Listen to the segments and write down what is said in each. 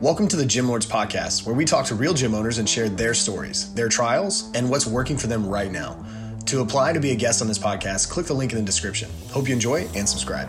Welcome to the Gym Lords Podcast, where we talk to real gym owners and share their stories, their trials, and what's working for them right now. To apply to be a guest on this podcast, click the link in the description. Hope you enjoy and subscribe.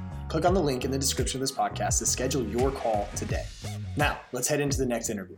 Click on the link in the description of this podcast to schedule your call today. Now, let's head into the next interview.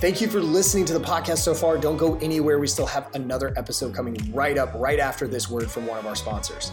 Thank you for listening to the podcast so far. Don't go anywhere. We still have another episode coming right up, right after this word from one of our sponsors.